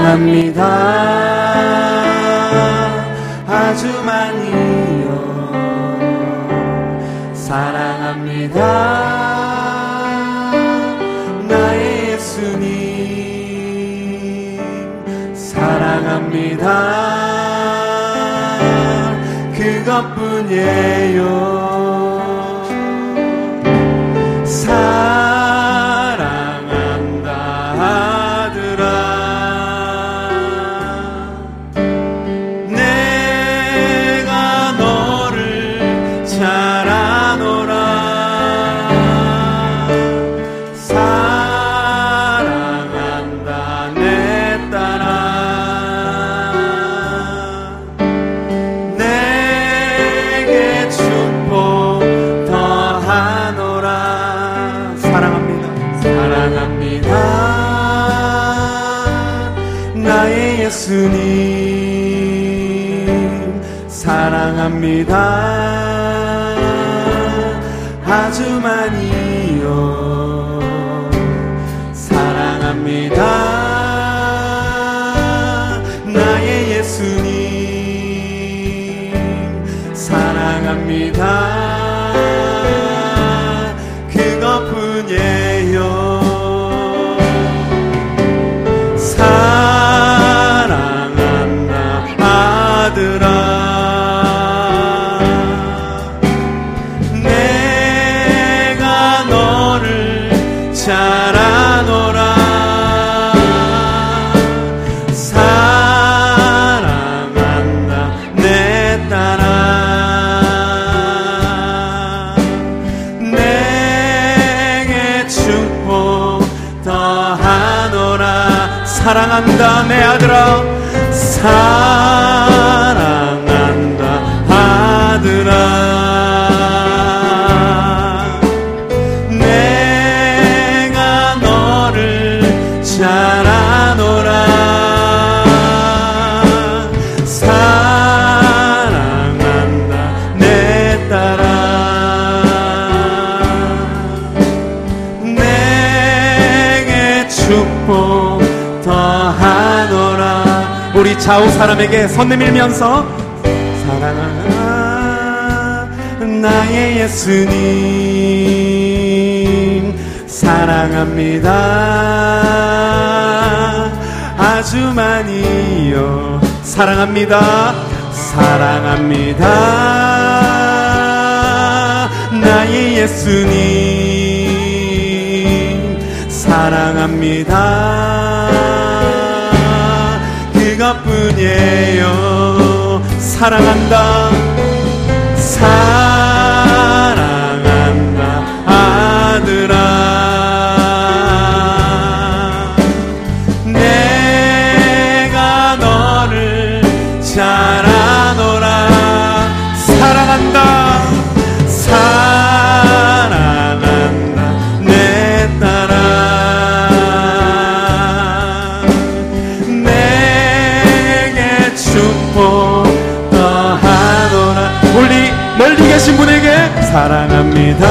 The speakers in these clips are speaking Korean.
사랑합니다. 아주 많이요. 사랑합니다. 나의 예수님 사랑합니다. 그것뿐이에요 사랑합니다. 아주 많이요 사랑합니다. 나의 예수님 사랑합니다 사 좌우 사람에게 손 내밀면서 사랑하는 나의 예수님 사랑합니다. 아주 많이요. 사랑합니다. 사랑합니다. 나의 예수님 사랑합니다 그것뿐이에요. 사랑한다 사랑한다. 아들아 사랑합니다.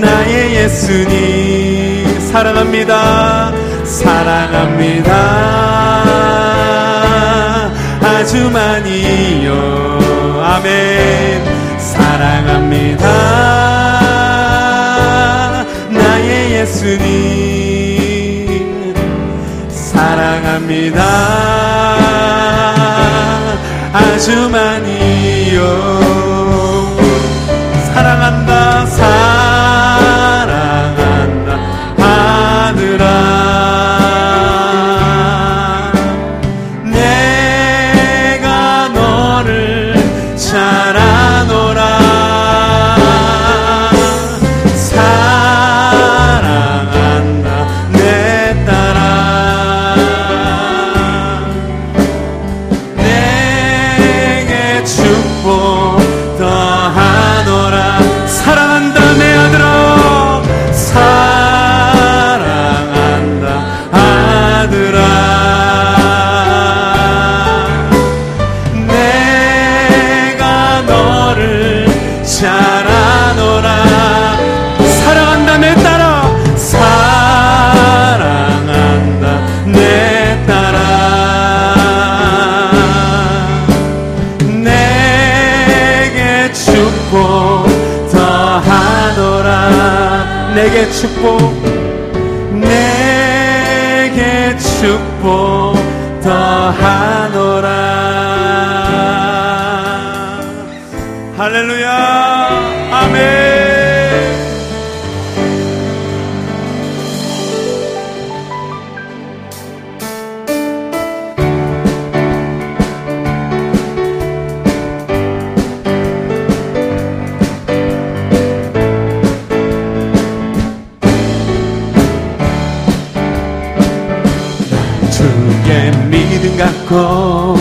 나의 예수님 사랑합니다. 사랑합니다. 아주 많이요. 아멘. 사랑합니다. 나의 예수님 사랑합니다 아주 많이요 축복 더하노라. 내게 축복 내게 축복 더하노라. 할렐루야. 갖고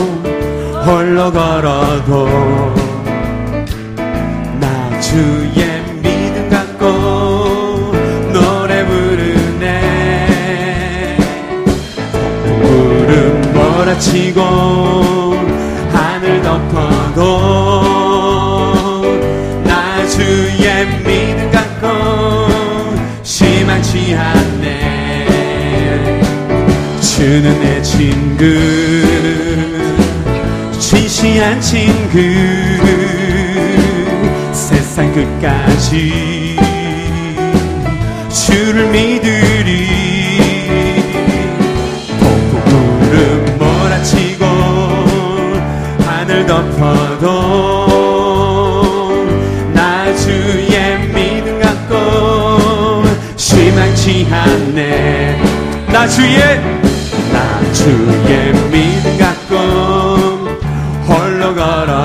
홀로 걸어도 나 주의 믿음 갖고 노래 부르네. 구름 몰아치고 하늘 덮어도 주는 내 친구. 진실한 친구. 세상 끝까지 주를 믿으리. 폭풍 구름 몰아치고 하늘 덮어도 나 주의 믿음 갖고 실망치 않네. 나 주의 주의 믿음 갖고 걸어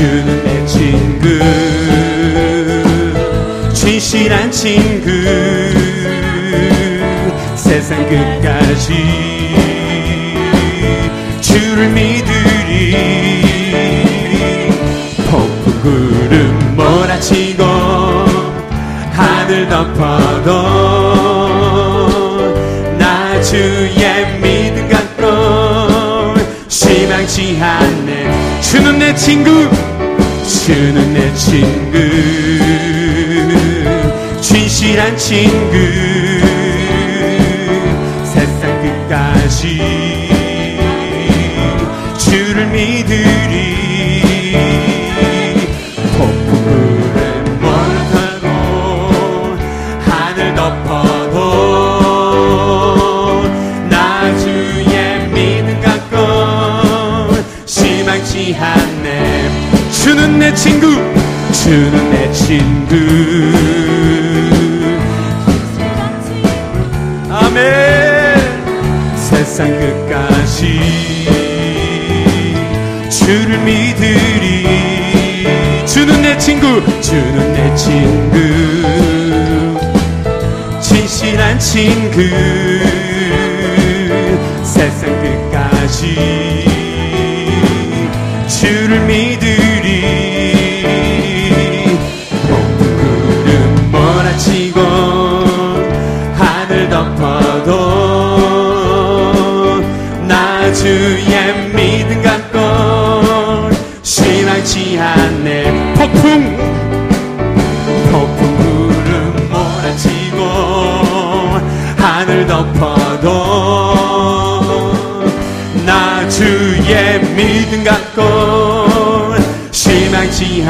주는 내 친구. 진실한 친구. 세상 끝까지 주를 믿으리. 폭풍 구름 몰아치고 하늘 덮어도 나 주의 믿음 갖고 실망치 않네. 주는 내 친구 주는 내 친구 진실한 친구 내 친구 주는 내 친구. 아멘. 세상 끝까지 주를 믿으리. 주는 내 친구 주는 내 친구. 진실한 친구. 세상 끝까지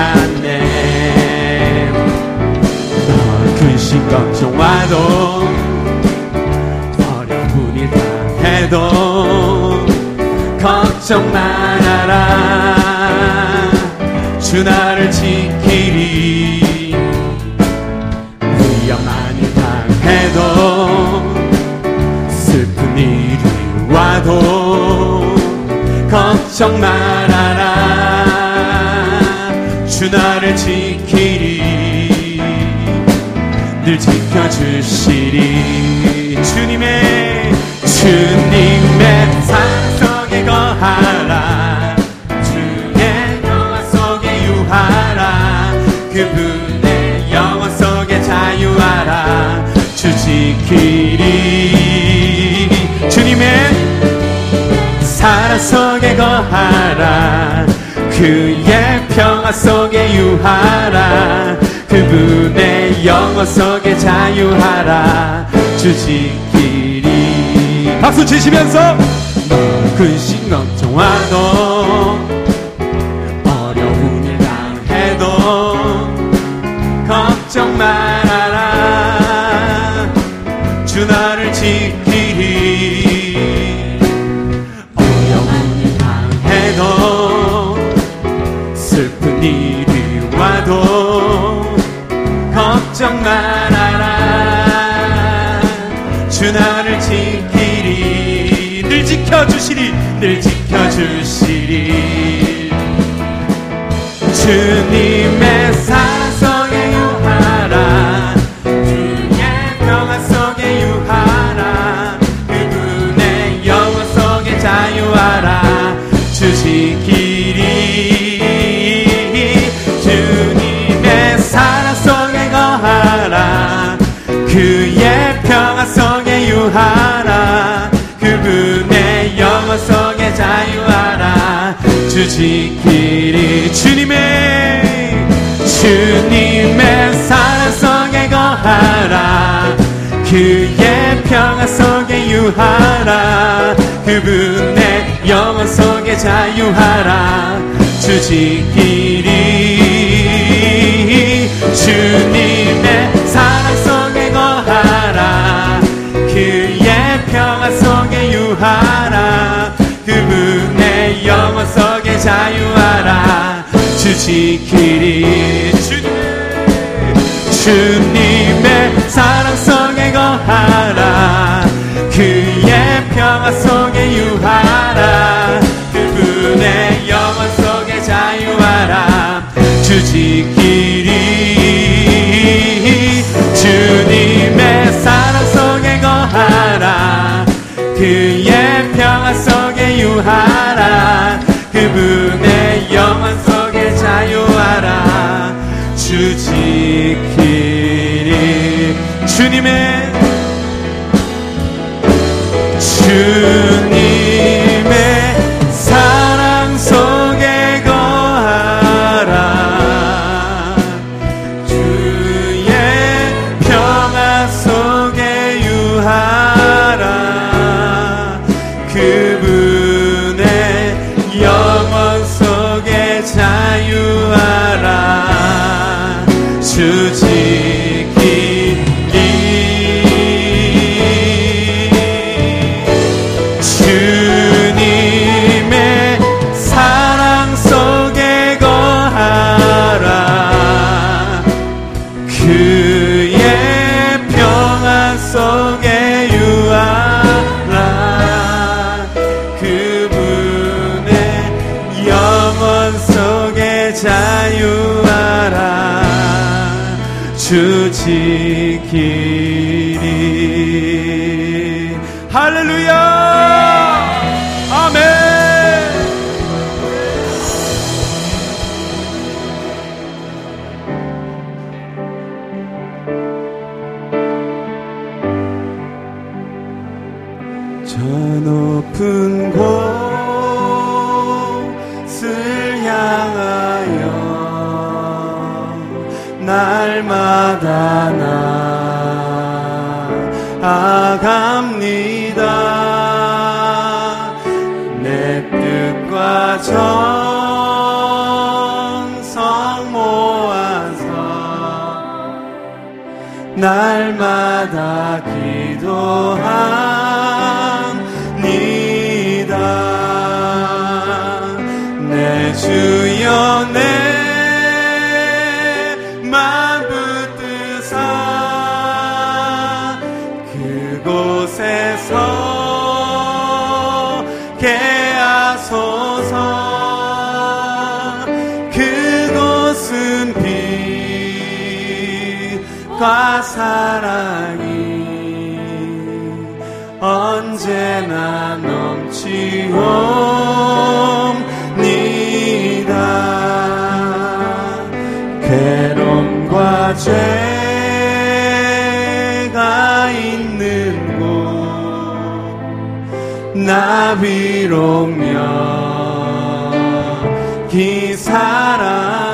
않네. 너 근심 걱정 와도 어려운 일 당해도 걱정 말아라. 주 나를 지키리. 위험한 당해도 슬픈 일이 와도 걱정 주 나를 지키리. 늘 지켜주시리. 주님의 주님의 사 거하라. 주의 영화 속에 유하라. 그분의 영화 속에 자유하라. 주 지키리. 주님의 사랑 속에 거하라 그의 평화 속에 유하라. 그분의 영원 속에 자유하라. 주지끼리. 박수 치시면서 근심 걱정 와도 어려운 일 당해도 걱정 말아라. 주나 걱정 말아라. 주 나를 지키리. 늘 지켜주시리. 늘 지켜주시리. 주님의 사랑 주 지키리 주님의 주님의 사랑 속에 거하라. 그의 평화 속에 유하라. 그분의 영원 속에 자유하라. 주 지키리 주님의 사랑 속에 거하라. 그의 평화 속에 유하라. 속에 자유하라. 주 지키리. 주님의 주님의 사랑 속에 거하라. 그의 평화 속에 유하라. 그분의 영원 속에 자유하라. 주 지키리. 주님의 사랑 속에 거하라. 그의 평화 속에 유하라 그분의 영원 속에 자유하라. 주 지키리. 주님의 주님의 나아갑니다. 내 뜻과 정성 모아서 날마다 기도합니다. 내 주여 내 사랑이 언제나 넘치옵니다. 괴로움과 죄가 있는 곳 나 비록 여기 사랑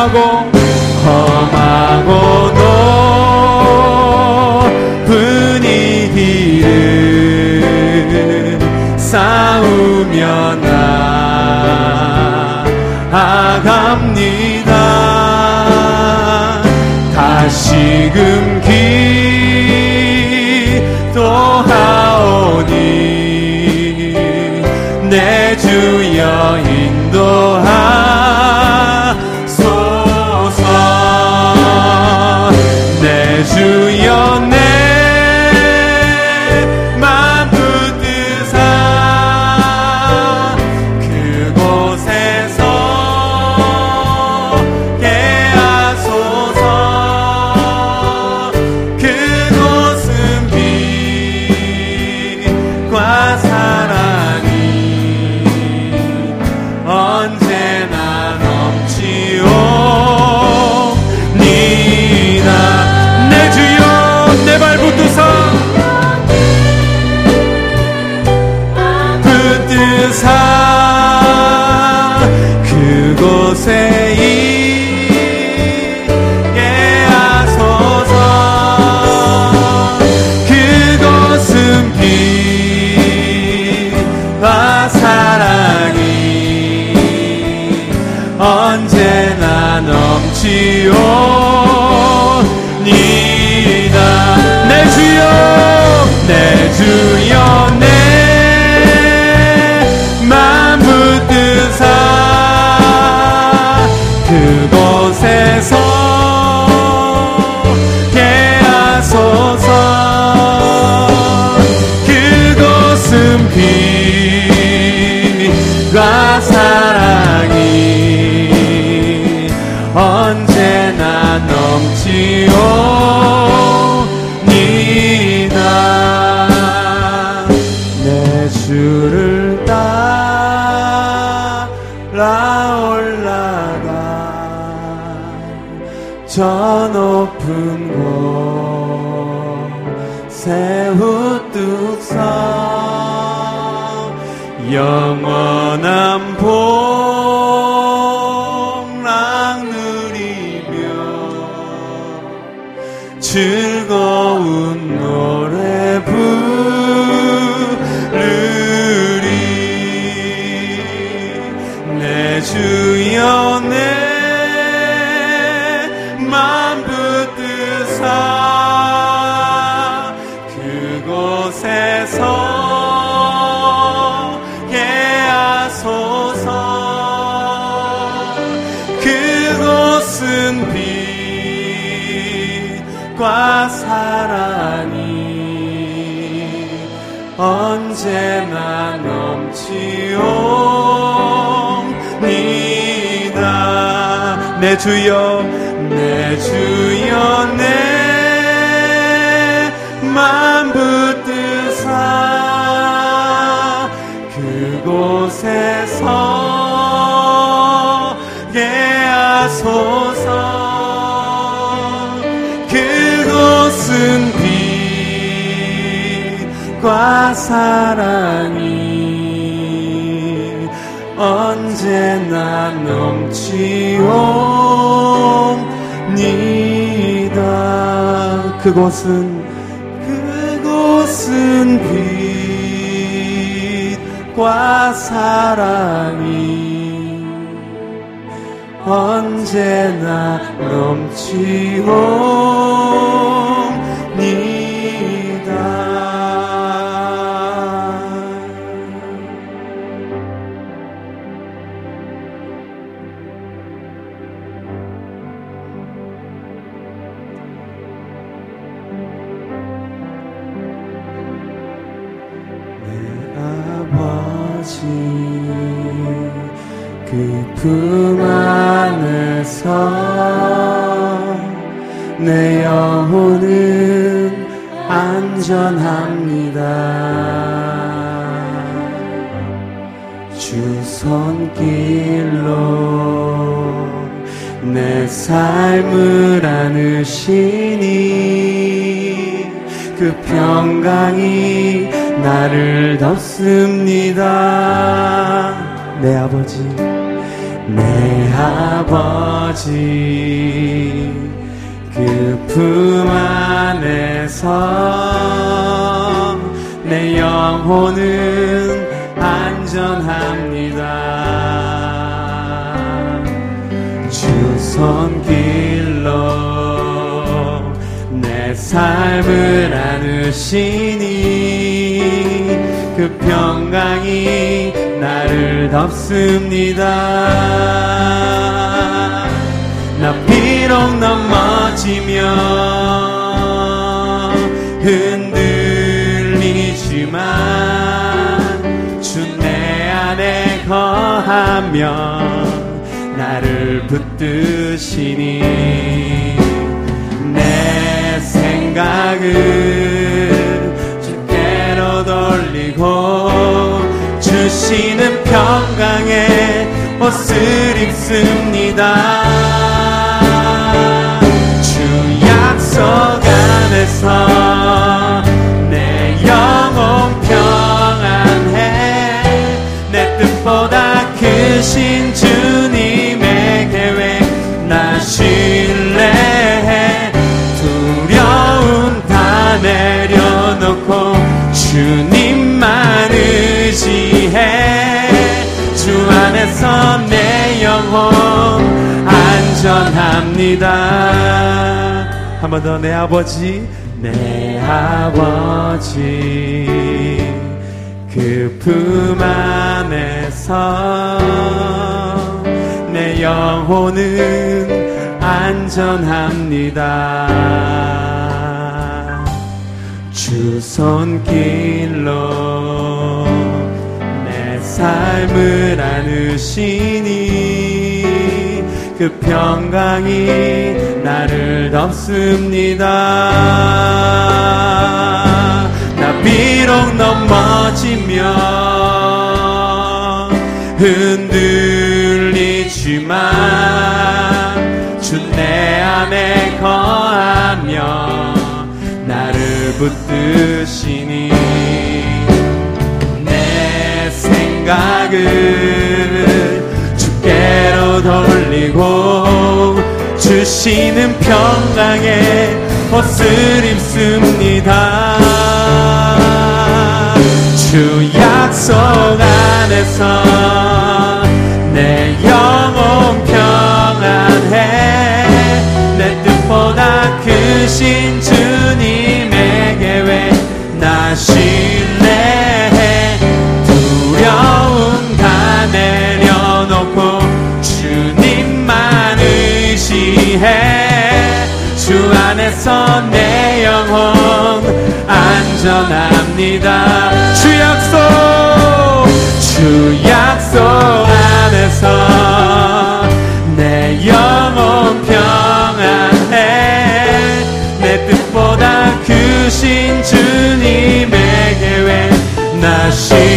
험하고 험하고 높은 이 길을 싸우며 나아갑니다. 다시금 기도하오니 내 주여 인도하 언제나 넘치오. 주여 내 주여 내맘 붙드사 그곳에 서게 하소서. 그곳은 빛과 사랑이 언제나 넘치옵 그곳은 그곳은 빛과 사랑이 언제나 넘치옵 영혼은 안전합니다. 주 손길로 내 삶을 안으시니 그 평강이 나를 덮습니다. 내 아버지 내 아버지 그 품 안에서 내 영혼은 안전합니다. 주 손길로 내 삶을 안으시니 그 평강이 나를 덮습니다. 나 비록 넘어지며 흔들리지만 주 내 안에 거하며 나를 붙드시니 내 생각을 주께로 돌리고 주시는 평강에 옷을 입습니다 안전합니다. 한 번 더 내 아버지 내 아버지. 그 품 안에서 내 영혼은 안전합니다. 주 손길로 내 삶을 안으시니 그 평강이 나를 덮습니다. 나 비록 넘어지며 흔들리지만 주 내 안에 거하며 나를 붙드시니 내 생각을 주께로 돌리고 주시는 평강에 옷을 입습니다. 주 약속 안에서 내 영혼 평안해. 내 뜻보다 크신 주님의 계획 나신 의지해 주 안에서 내 영혼 안전합니다. 주 약속 주 약속 안에서 내 영혼 평안해. 내 뜻보다 크신 주님의 계획 나신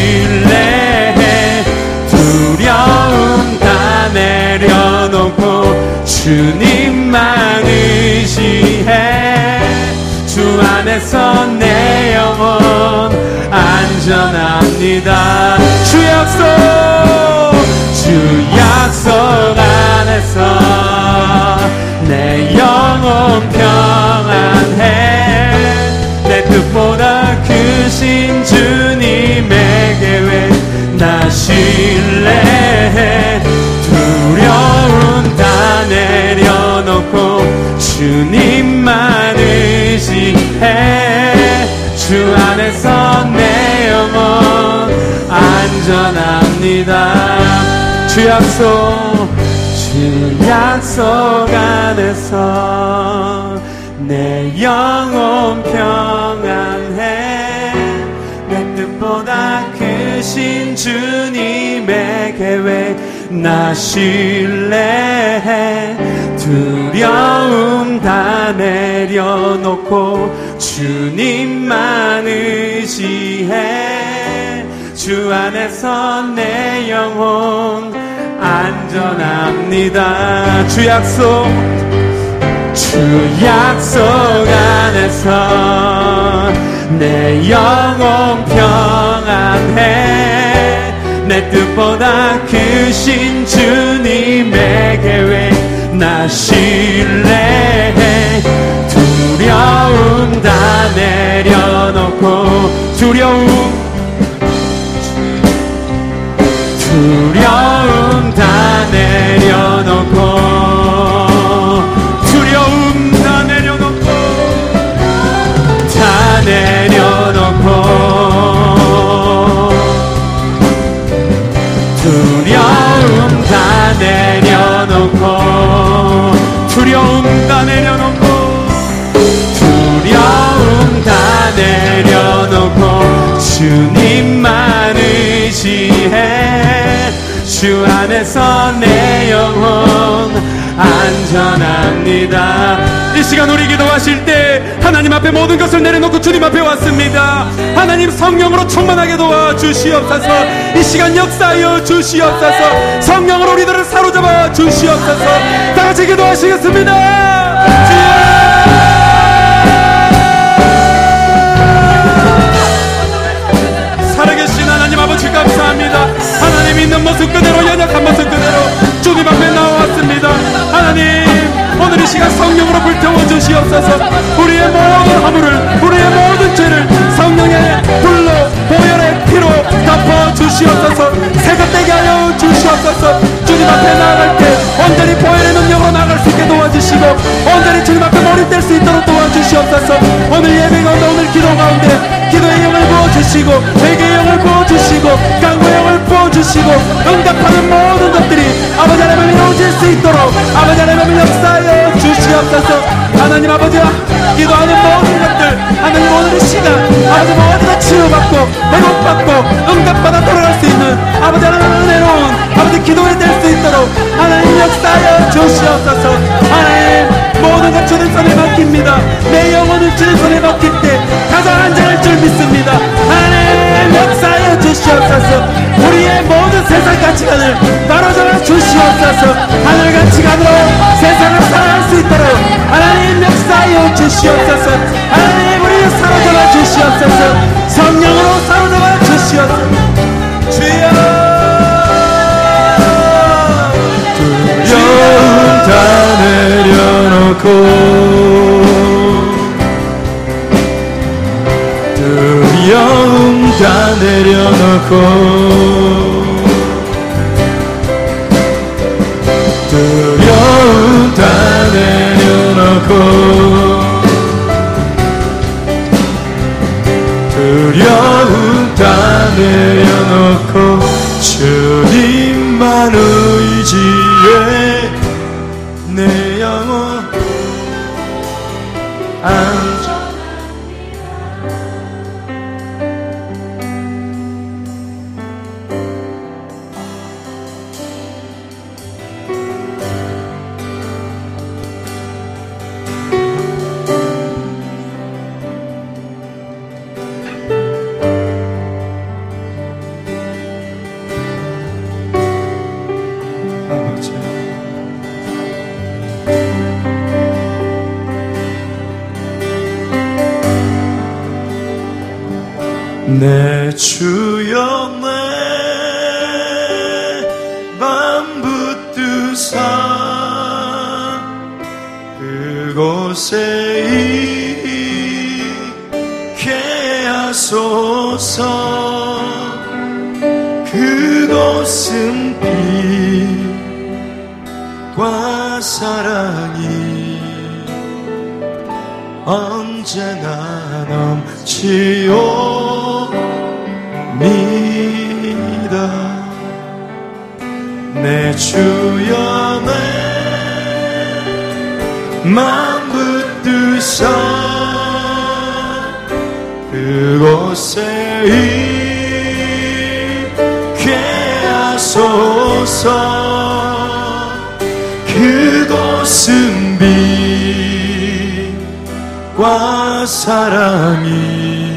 주님만 의지해. 주 안에서 내 영혼 안전합니다. 주 약속 주 약속 안에서 내 영혼 평안해. 내 뜻보다 크신 주님의 계획 나 신뢰해 주님만 의지해. 주 안에서 내 영혼 안전합니다. 주 약속 주 약속 안에서 내 영혼 평안해. 내 뜻보다 크신 주님의 계획 나 신뢰해 두려움 다 내려놓고 주님만 의지해. 주 안에서 내 영혼 안전합니다. 주 약속 주 약속 안에서 내 영혼 평안해 내 뜻보다 크신 주님의 계획 나 신뢰해? 두려움 다 내려놓고 두려움 두려움 다 내려놓고 내려놓고 두려움 다 내려놓고 두려움 다 내려놓고 주님만 의지해 주 안에서 내 영혼 안전합니다. 이 시간 우리 기도하실 때 하나님 앞에 모든 것을 내려놓고 주님 앞에 왔습니다. 하나님 성령으로 충만하게 도와 주시옵소서. 이 시간 역사하여 주시옵소서. 성령으로 우리들을 사로잡아 주시옵소서. 다 같이 기도하시겠습니다 모습 그대로 연약한 모습 그대로 주님 앞에 나왔습니다. 하나님 오늘 이 시간 성령으로 불태워 주시옵소서. 우리의 모든 허물을 우리의 모든 죄를 성령의 불로 보혈의 피로 덮어 주시옵소서. 새것되게 하여 주시옵소서. 주님 앞에 나아갈 때 온전히 보혈의 능력으로 나아갈 수 있게 도와주시고 온전히 주님 앞에 머리 뗄 수 있도록 도와주시옵소서. 오늘 예배 가운데 오늘 기도 가운데 기도의 영을 부어주시고 회개의 영을 부어주시고 강구의 영을 부어주시고 응답하는 모든 것들이 아버지 하나님 이루어질 수 있도록 아버지 하나님 역사하여 주시옵소서 하나님 아버지와 기도하는 모든 것들 하나님 오늘 이 시간 아버지 모두가 치유받고 회복받고 응답받아 돌아갈 수 있는 아버지 하나님 은혜로운 아버지 기도에 될 수 있도록 하나님 역사하여 주시옵소서. 하나님 모든 것 주님 손에 맡깁니다. 내 영혼을 주님 손에 맡길 때 가장 안전할 줄 믿습니다. 하나님 역사하여 주시옵소서. 우리의 모든 세상 가치관을 바로잡아 주시옵소서. 하늘 가치관으로 세상 주시옵소서. 하나님 우리를 사로잡아 주시옵소서. 성령으로 사로잡아 주시옵소서. 주여! 두려움 다 내려놓고. 두려움 다 내려놓고 내 주여 내맘 붙드사 그곳에 있게 하소서. 그곳은 빛과 사랑이 언제나 넘치오 내 주여 내맘 붙드사 그곳에 있게 하소서. 그곳은 빛과 사랑이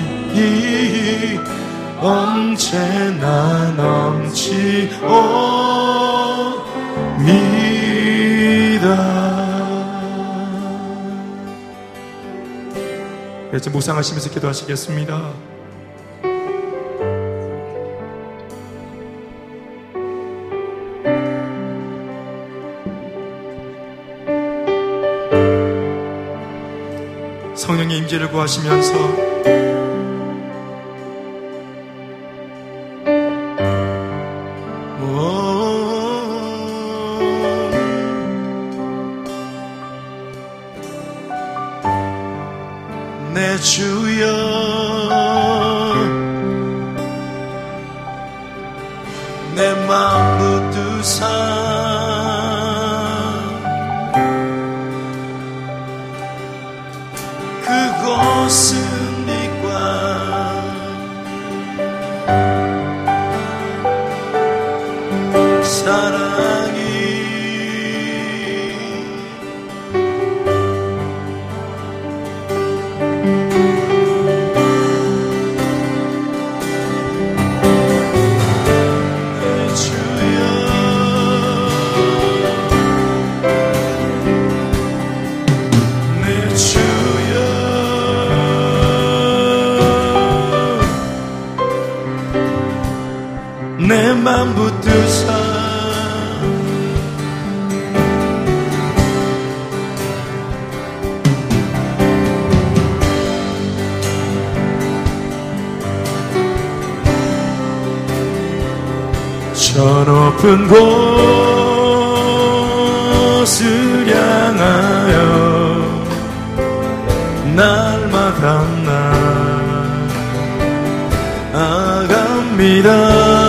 언제나 넘치옵 이제 묵상하시면서 기도하시겠습니다. 성령의 임재를 구하시면서 저 높은 곳을 향하여 날마다 나 아갑니다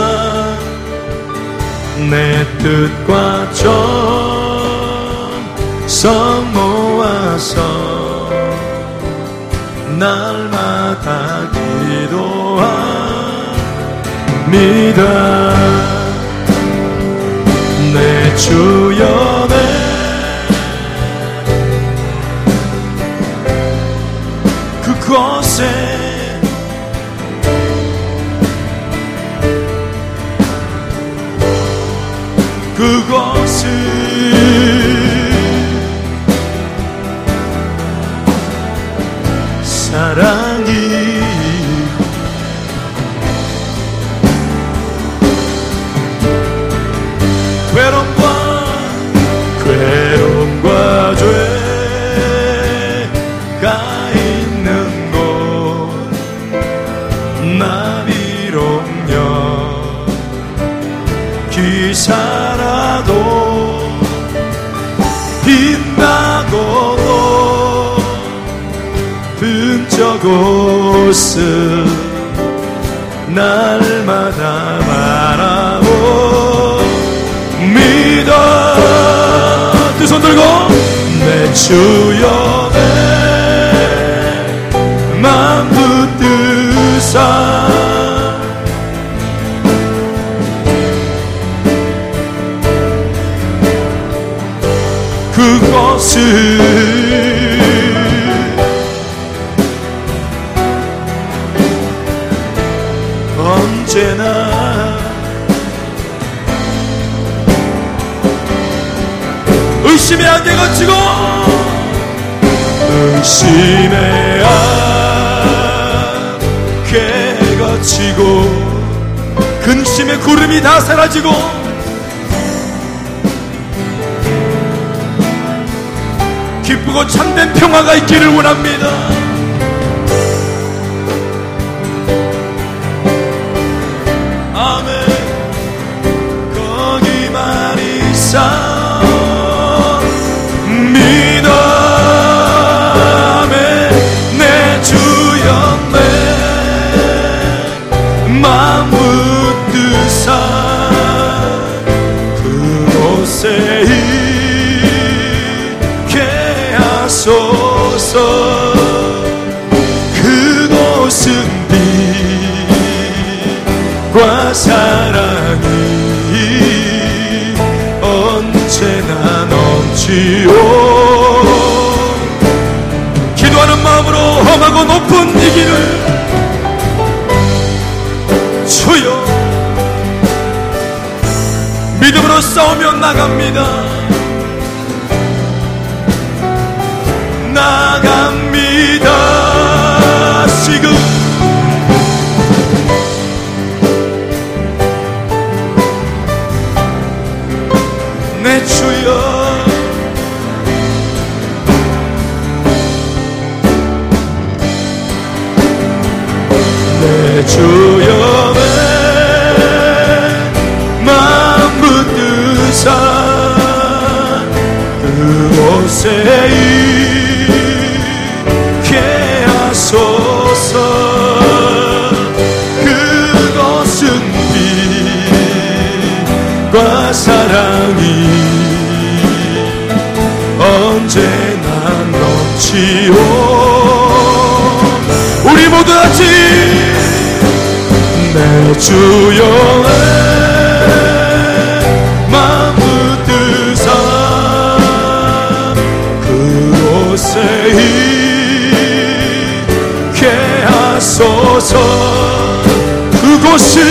내 뜻과 정성 모아서 날마다 기도합니다. 내 주여 그곳 곳은 날마다 바라보. 믿어. 두 손 들고. 내 주여 내 마음 붙드사. 그곳을 의심의 안개 거치고 의심의 안개 거치고 근심의 구름이 다 사라지고 기쁘고 참된 평화가 있기를 원합니다. 아멘. 거기만 있어 넘치오 기도하는 마음으로 험하고 높은 이 길을 주여 믿음으로 싸우며 나갑니다. 나갑니다. 지금 내 주여 주여 내 마음 붙드사 그곳에 그곳에 있게 하소서. 그곳은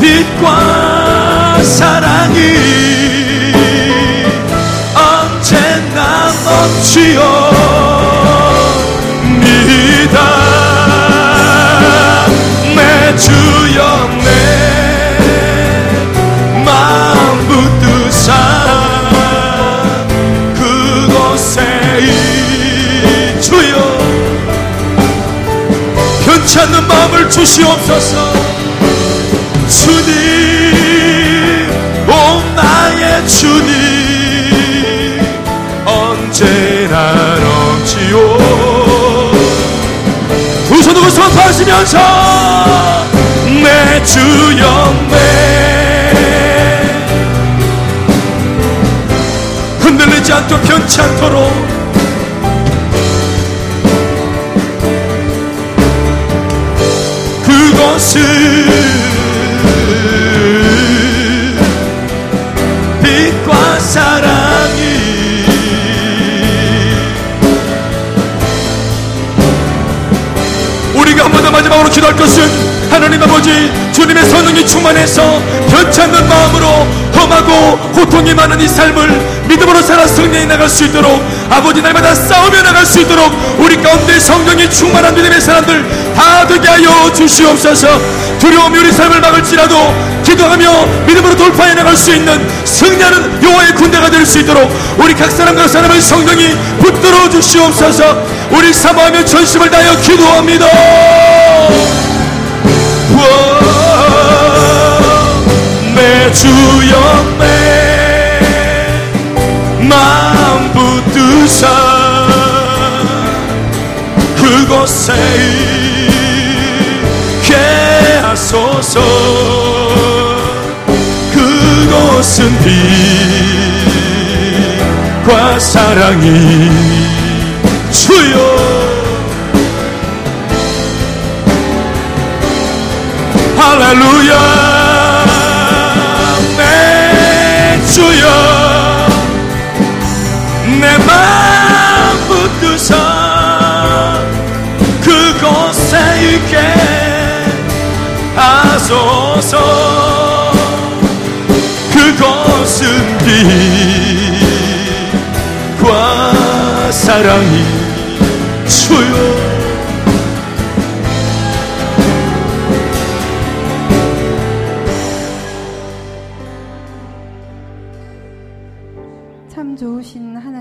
빛과 사랑이 언제나 넘치옵 주시옵소서. 주님 오 나의 주님 언제나 넘치오. 두 손으로 선포하시면서 내 주여 내 흔들리지 않도록 변치 않도록 기도할 것은 하나님 아버지 주님의 성령이 충만해서 변치 않는 마음으로 험하고 고통이 많은 이 삶을 믿음으로 살아 승리해 나갈 수 있도록 아버지 날마다 싸우며 나갈 수 있도록 우리 가운데 성령이 충만한 믿음의 사람들 다 되게 하여 주시옵소서. 두려움이 우리 삶을 막을지라도 기도하며 믿음으로 돌파해 나갈 수 있는 승리하는 여호와의 군대가 될 수 있도록 우리 각 사람 각 사람의 성령이 붙들어 주시옵소서. 우리 사모하며 전심을 다하여 기도합니다 내 주여 내 마음 붙드사 그곳에 하소서. 그곳은 빛과 사랑이 주여 할렐루야. 내 주여. 내 마음 붙드사 그곳에 있게 하소서. 그것은 빛과 사랑이 주여